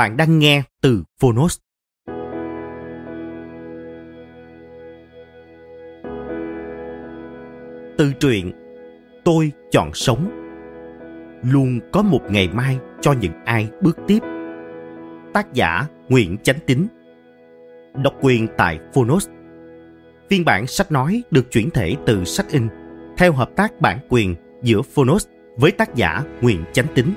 Bạn đang nghe từ Phonos. Từ truyện Tôi chọn sống Luôn có một ngày mai cho những ai bước tiếp Tác giả Nguyễn Chánh Tín Độc quyền tại Phonos Phiên bản sách nói được chuyển thể từ sách in theo hợp tác bản quyền giữa Phonos với tác giả Nguyễn Chánh Tính.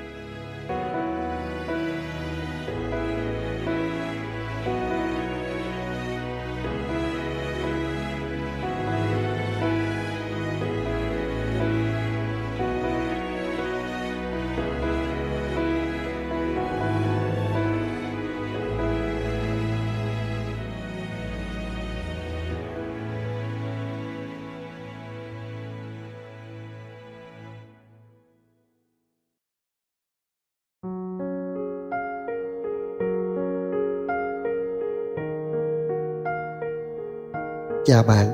Chào bạn,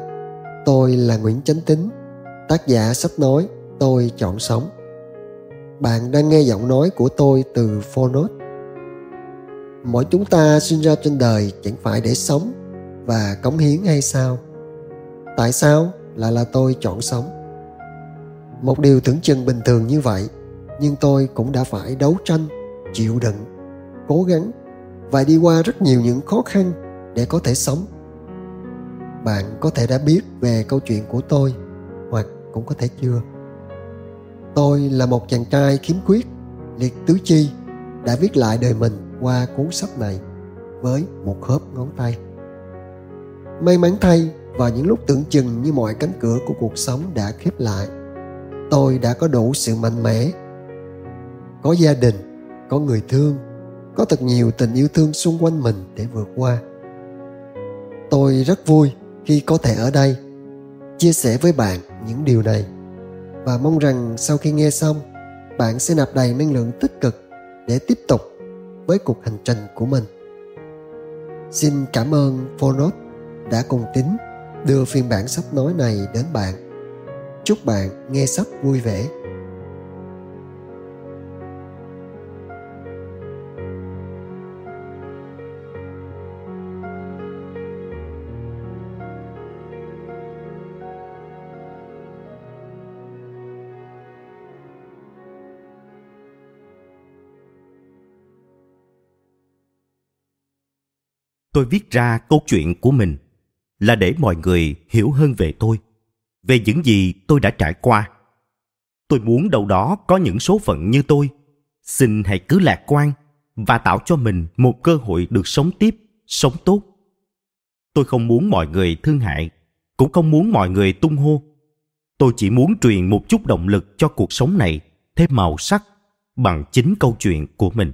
tôi là Nguyễn Chánh Tính, tác giả sách nói Tôi chọn sống. Bạn đang nghe giọng nói của tôi từ Phonos. Mỗi chúng ta sinh ra trên đời chẳng phải để sống và cống hiến hay sao? Tại sao lại là tôi chọn sống? Một điều tưởng chừng bình thường như vậy, nhưng tôi cũng đã phải đấu tranh, chịu đựng, cố gắng và đi qua rất nhiều những khó khăn để có thể sống bạn có thể đã biết về câu chuyện của tôi, hoặc cũng có thể chưa. Tôi là một chàng trai khiếm khuyết, liệt tứ chi, đã viết lại đời mình qua cuốn sách này với một khớp ngón tay. May mắn thay, vào những lúc tưởng chừng như mọi cánh cửa của cuộc sống đã khép lại, tôi đã có đủ sự mạnh mẽ. Có gia đình, có người thương, có thật nhiều tình yêu thương xung quanh mình để vượt qua. Tôi rất vui khi có thể ở đây, chia sẻ với bạn những điều này. Và mong rằng sau khi nghe xong, bạn sẽ nạp đầy năng lượng tích cực để tiếp tục với cuộc hành trình của mình. Xin cảm ơn phonos đã cùng tính đưa phiên bản sách nói này đến bạn. Chúc bạn nghe sách vui vẻ. Tôi viết ra câu chuyện của mình là để mọi người hiểu hơn về tôi, về những gì tôi đã trải qua. Tôi muốn đâu đó có những số phận như tôi. Xin hãy cứ lạc quan và tạo cho mình một cơ hội được sống tiếp, sống tốt. Tôi không muốn mọi người thương hại, cũng không muốn mọi người tung hô. Tôi chỉ muốn truyền một chút động lực cho cuộc sống này, thêm màu sắc bằng chính câu chuyện của mình.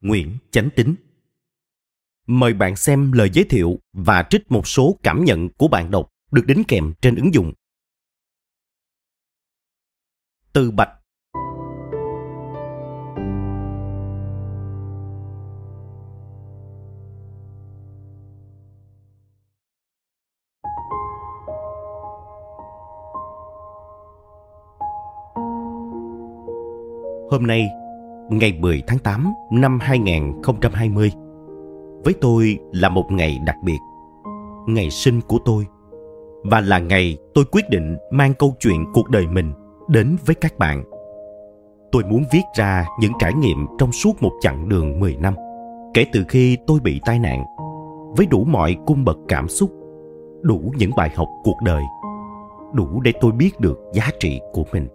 Nguyễn chánh tính Mời bạn xem lời giới thiệu và trích một số cảm nhận của bạn đọc được đính kèm trên ứng dụng. Từ Bạch Hôm nay, ngày 10 tháng 8 năm 2020, với tôi là một ngày đặc biệt ngày sinh của tôi và là ngày tôi quyết định mang câu chuyện cuộc đời mình đến với các bạn. Tôi muốn viết ra những trải nghiệm trong suốt một chặng đường 10 năm, kể từ khi tôi bị tai nạn, với đủ mọi cung bậc cảm xúc, đủ những bài học cuộc đời, đủ để tôi biết được giá trị của mình.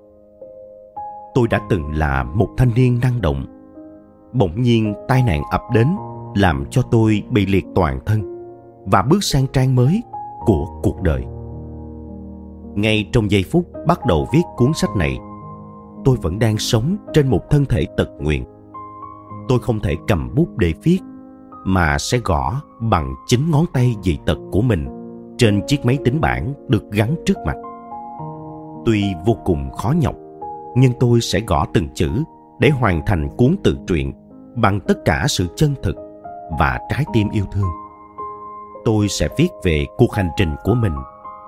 Tôi đã từng là một thanh niên năng động. Bỗng nhiên tai nạn ập đến làm cho tôi bị liệt toàn thân và bước sang trang mới của cuộc đời. Ngay trong giây phút bắt đầu viết cuốn sách này, tôi vẫn đang sống trên một thân thể tật nguyện tôi không thể cầm bút để viết, mà sẽ gõ bằng chính ngón tay dị tật của mình trên chiếc máy tính bảng được gắn trước mặt. Tuy vô cùng khó nhọc, nhưng tôi sẽ gõ từng chữ để hoàn thành cuốn tự truyện bằng tất cả sự chân thực và trái tim yêu thương tôi sẽ viết về cuộc hành trình của mình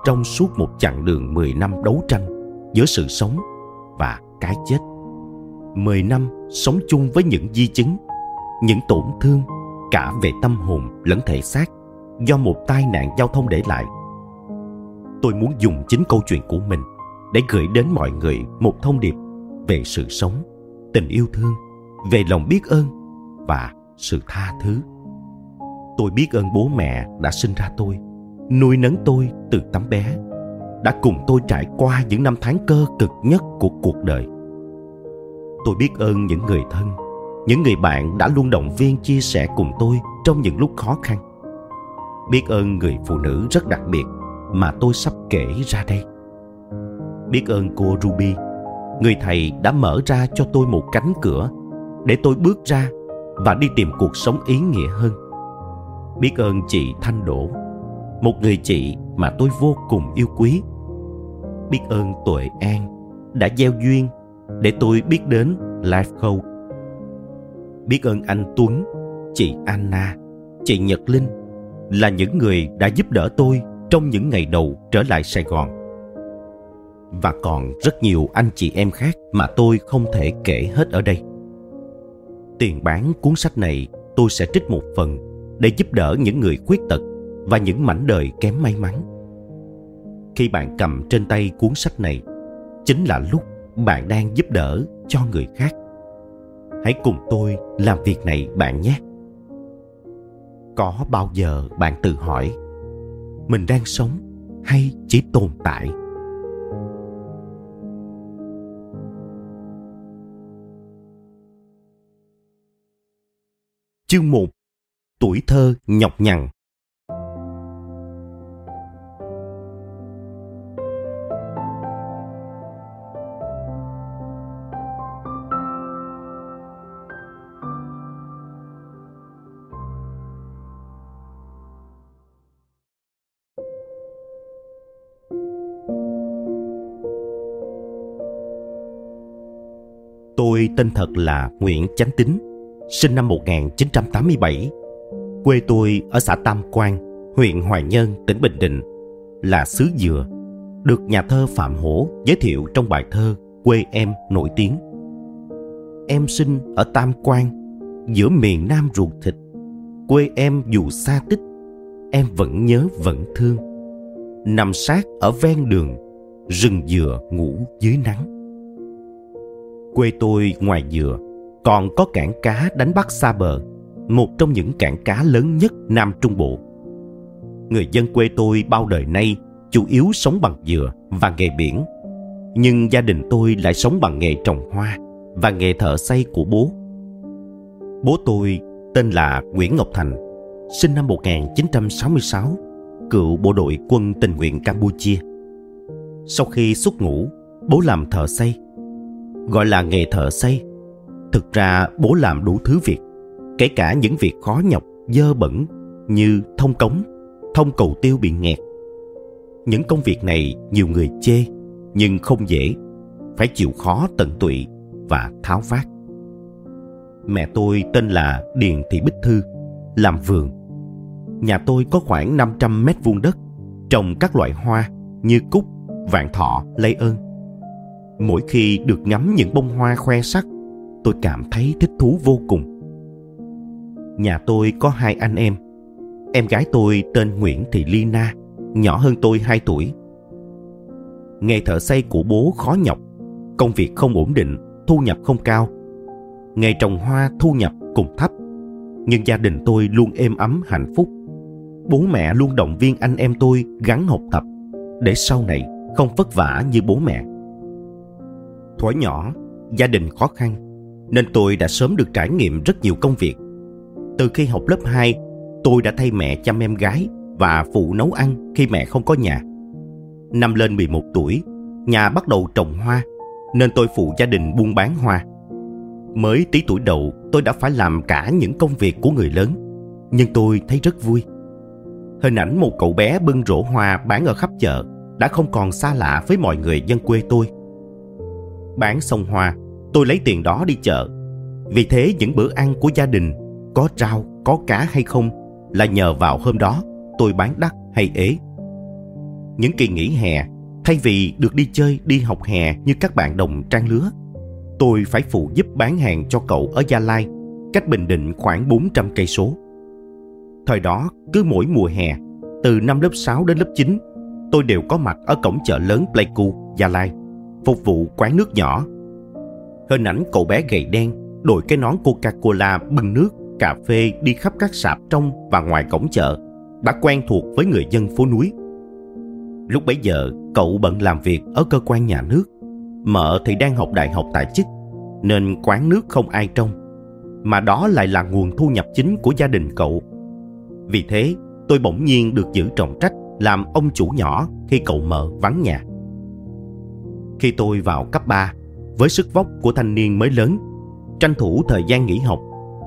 trong suốt một chặng đường 10 năm đấu tranh giữa sự sống và cái chết. 10 năm sống chung với những di chứng, những tổn thương cả về tâm hồn lẫn thể xác do một tai nạn giao thông để lại. Tôi muốn dùng chính câu chuyện của mình để gửi đến mọi người một thông điệp về sự sống, tình yêu thương, về lòng biết ơn và sự tha thứ. Tôi biết ơn bố mẹ đã sinh ra tôi, nuôi nấng tôi từ tấm bé, đã cùng tôi trải qua những năm tháng cơ cực nhất của cuộc đời. Tôi biết ơn những người thân, những người bạn đã luôn động viên chia sẻ cùng tôi trong những lúc khó khăn. Biết ơn người phụ nữ rất đặc biệt mà tôi sắp kể ra đây. Biết ơn cô ruby, người thầy đã mở ra cho tôi một cánh cửa để tôi bước ra và đi tìm cuộc sống ý nghĩa hơn biết ơn chị thanh đỗ. Một người chị mà tôi vô cùng yêu quý. Biết ơn tuệ an đã gieo duyên để tôi biết đến life coach biết ơn anh tuấn, chị anna, chị nhật linh là những người đã giúp đỡ tôi trong những ngày đầu trở lại sài gòn. Và còn rất nhiều anh chị em khác mà tôi không thể kể hết ở đây. Tiền bán cuốn sách này tôi sẽ trích một phần để giúp đỡ những người khuyết tật và những mảnh đời kém may mắn. Khi bạn cầm trên tay cuốn sách này, chính là lúc bạn đang giúp đỡ cho người khác. Hãy cùng tôi làm việc này bạn nhé. Có bao giờ bạn tự hỏi, mình đang sống hay chỉ tồn tại? Chương 1 Tuổi thơ nhọc nhằn Tôi tên thật là Nguyễn Chánh Tính, sinh năm 1987. Quê tôi ở xã Tam Quan, huyện Hoài Nhơn, tỉnh Bình Định, là xứ dừa, được nhà thơ Phạm Hổ giới thiệu trong bài thơ Quê em nổi tiếng. Em sinh ở Tam Quan, giữa miền Nam ruột thịt. Quê em dù xa tích, em vẫn nhớ vẫn thương. Nằm sát ở ven đường, rừng dừa ngủ dưới nắng Quê tôi ngoài dừa còn có cảng cá đánh bắt xa bờ, một trong những cảng cá lớn nhất Nam Trung Bộ. Người dân quê tôi bao đời nay chủ yếu sống bằng dừa và nghề biển. Nhưng gia đình tôi lại sống bằng nghề trồng hoa và nghề thợ xây của bố. Bố tôi tên là Nguyễn Ngọc Thành, sinh năm 1966, cựu bộ đội quân tình nguyện Campuchia. Sau khi xuất ngũ, bố làm thợ xây gọi là nghề thợ xây. Thực ra bố làm đủ thứ việc, kể cả những việc khó nhọc, dơ bẩn như thông cống, thông cầu tiêu bị nghẹt. Những công việc này nhiều người chê, nhưng không dễ, phải chịu khó tận tụy và tháo vát. Mẹ tôi tên là Điền Thị Bích Thư, làm vườn. Nhà tôi có khoảng 500 mét vuông đất, trồng các loại hoa như cúc, vạn thọ, lây ơn mỗi khi được ngắm những bông hoa khoe sắc tôi cảm thấy thích thú vô cùng nhà tôi có hai anh em em gái tôi tên nguyễn thị ly na nhỏ hơn tôi 2 tuổi. Nghề thợ xây của bố khó nhọc, công việc không ổn định, thu nhập không cao. Nghề trồng hoa thu nhập cũng thấp, nhưng gia đình tôi luôn êm ấm hạnh phúc. Bố mẹ luôn động viên anh em tôi gắn học tập để sau này không vất vả như bố mẹ. Thuở nhỏ, gia đình khó khăn, nên tôi đã sớm được trải nghiệm rất nhiều công việc. Từ khi học lớp 2, tôi đã thay mẹ chăm em gái và phụ nấu ăn khi mẹ không có nhà. Năm lên 11 tuổi, nhà bắt đầu trồng hoa, nên tôi phụ gia đình buôn bán hoa. Mới tí tuổi đầu, tôi đã phải làm cả những công việc của người lớn, nhưng tôi thấy rất vui. Hình ảnh một cậu bé bưng rổ hoa bán ở khắp chợ đã không còn xa lạ với mọi người dân quê tôi. Bán xong hoa, tôi lấy tiền đó đi chợ. Vì thế những bữa ăn của gia đình, có rau, có cá hay không, là nhờ vào hôm đó tôi bán đắt hay ế. Những kỳ nghỉ hè, thay vì được đi chơi, đi học hè như các bạn đồng trang lứa, tôi phải phụ giúp bán hàng cho cậu ở Gia Lai, cách Bình Định khoảng 400 cây số. Thời đó, cứ mỗi mùa hè, từ năm lớp 6 đến lớp 9, tôi đều có mặt ở cổng chợ lớn Pleiku, Gia Lai, phục vụ quán nước nhỏ. Hình ảnh cậu bé gầy đen, đội cái nón Coca-Cola bưng nước, cà phê đi khắp các sạp trong và ngoài cổng chợ, đã quen thuộc với người dân phố núi. Lúc bấy giờ, cậu bận làm việc ở cơ quan nhà nước. Mợ thì đang học đại học tại chức, nên quán nước không ai trông. Mà đó lại là nguồn thu nhập chính của gia đình cậu. Vì thế, tôi bỗng nhiên được giữ trọng trách làm ông chủ nhỏ khi cậu mợ vắng nhà. Khi tôi vào cấp 3, với sức vóc của thanh niên mới lớn, tranh thủ thời gian nghỉ học,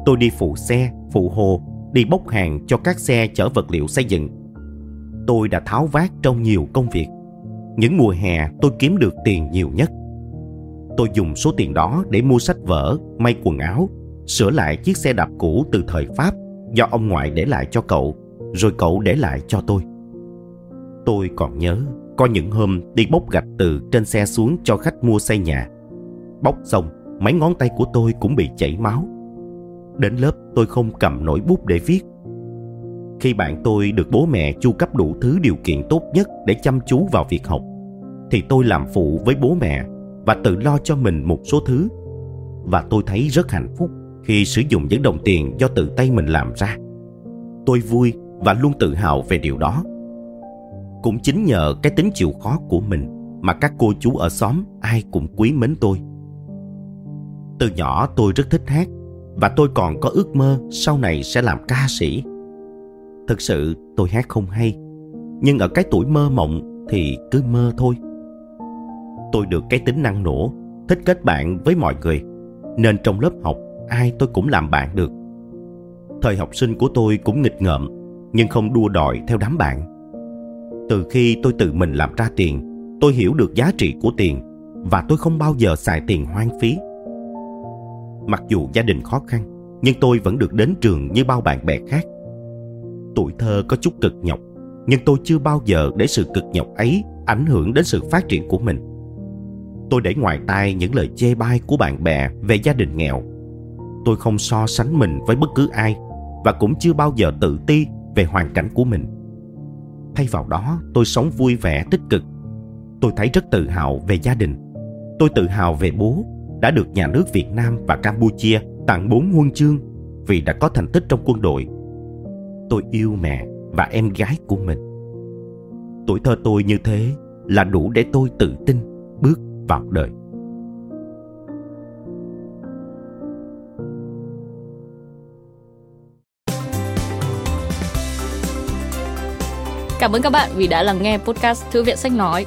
tôi đi phụ xe, phụ hồ, đi bốc hàng cho các xe chở vật liệu xây dựng. Tôi đã tháo vát trong nhiều công việc. Những mùa hè tôi kiếm được tiền nhiều nhất. Tôi dùng số tiền đó để mua sách vở, may quần áo, sửa lại chiếc xe đạp cũ từ thời Pháp do ông ngoại để lại cho cậu, rồi cậu để lại cho tôi. Tôi còn nhớ có những hôm đi bốc gạch từ trên xe xuống cho khách mua xây nhà. Bốc xong, mấy ngón tay của tôi cũng bị chảy máu. Đến lớp tôi không cầm nổi bút để viết. Khi bạn tôi được bố mẹ chu cấp đủ thứ điều kiện tốt nhất để chăm chú vào việc học, thì tôi làm phụ với bố mẹ và tự lo cho mình một số thứ. Và tôi thấy rất hạnh phúc khi sử dụng những đồng tiền do tự tay mình làm ra. Tôi vui và luôn tự hào về điều đó. Cũng chính nhờ cái tính chịu khó của mình mà các cô chú ở xóm ai cũng quý mến tôi. Từ nhỏ tôi rất thích hát và tôi còn có ước mơ sau này sẽ làm ca sĩ. Thực sự tôi hát không hay, nhưng ở cái tuổi mơ mộng thì cứ mơ thôi. Tôi được cái tính năng nổ, thích kết bạn với mọi người, nên trong lớp học ai tôi cũng làm bạn được. Thời học sinh của tôi cũng nghịch ngợm, nhưng không đua đòi theo đám bạn từ khi tôi tự mình làm ra tiền tôi hiểu được giá trị của tiền và tôi không bao giờ xài tiền hoang phí mặc dù gia đình khó khăn, nhưng tôi vẫn được đến trường như bao bạn bè khác. Tuổi thơ có chút cực nhọc, nhưng tôi chưa bao giờ để sự cực nhọc ấy ảnh hưởng đến sự phát triển của mình. Tôi để ngoài tai những lời chê bai của bạn bè về gia đình nghèo. Tôi không so sánh mình với bất cứ ai và cũng chưa bao giờ tự ti về hoàn cảnh của mình. Thay vào đó, tôi sống vui vẻ, tích cực. Tôi thấy rất tự hào về gia đình. Tôi tự hào về bố đã được nhà nước việt nam và campuchia tặng bốn huân chương vì đã có thành tích trong quân đội. Tôi yêu mẹ và em gái của mình. Tuổi thơ tôi như thế là đủ để tôi tự tin bước vào đời. Cảm ơn các bạn vì đã lắng nghe podcast Thư viện Sách Nói.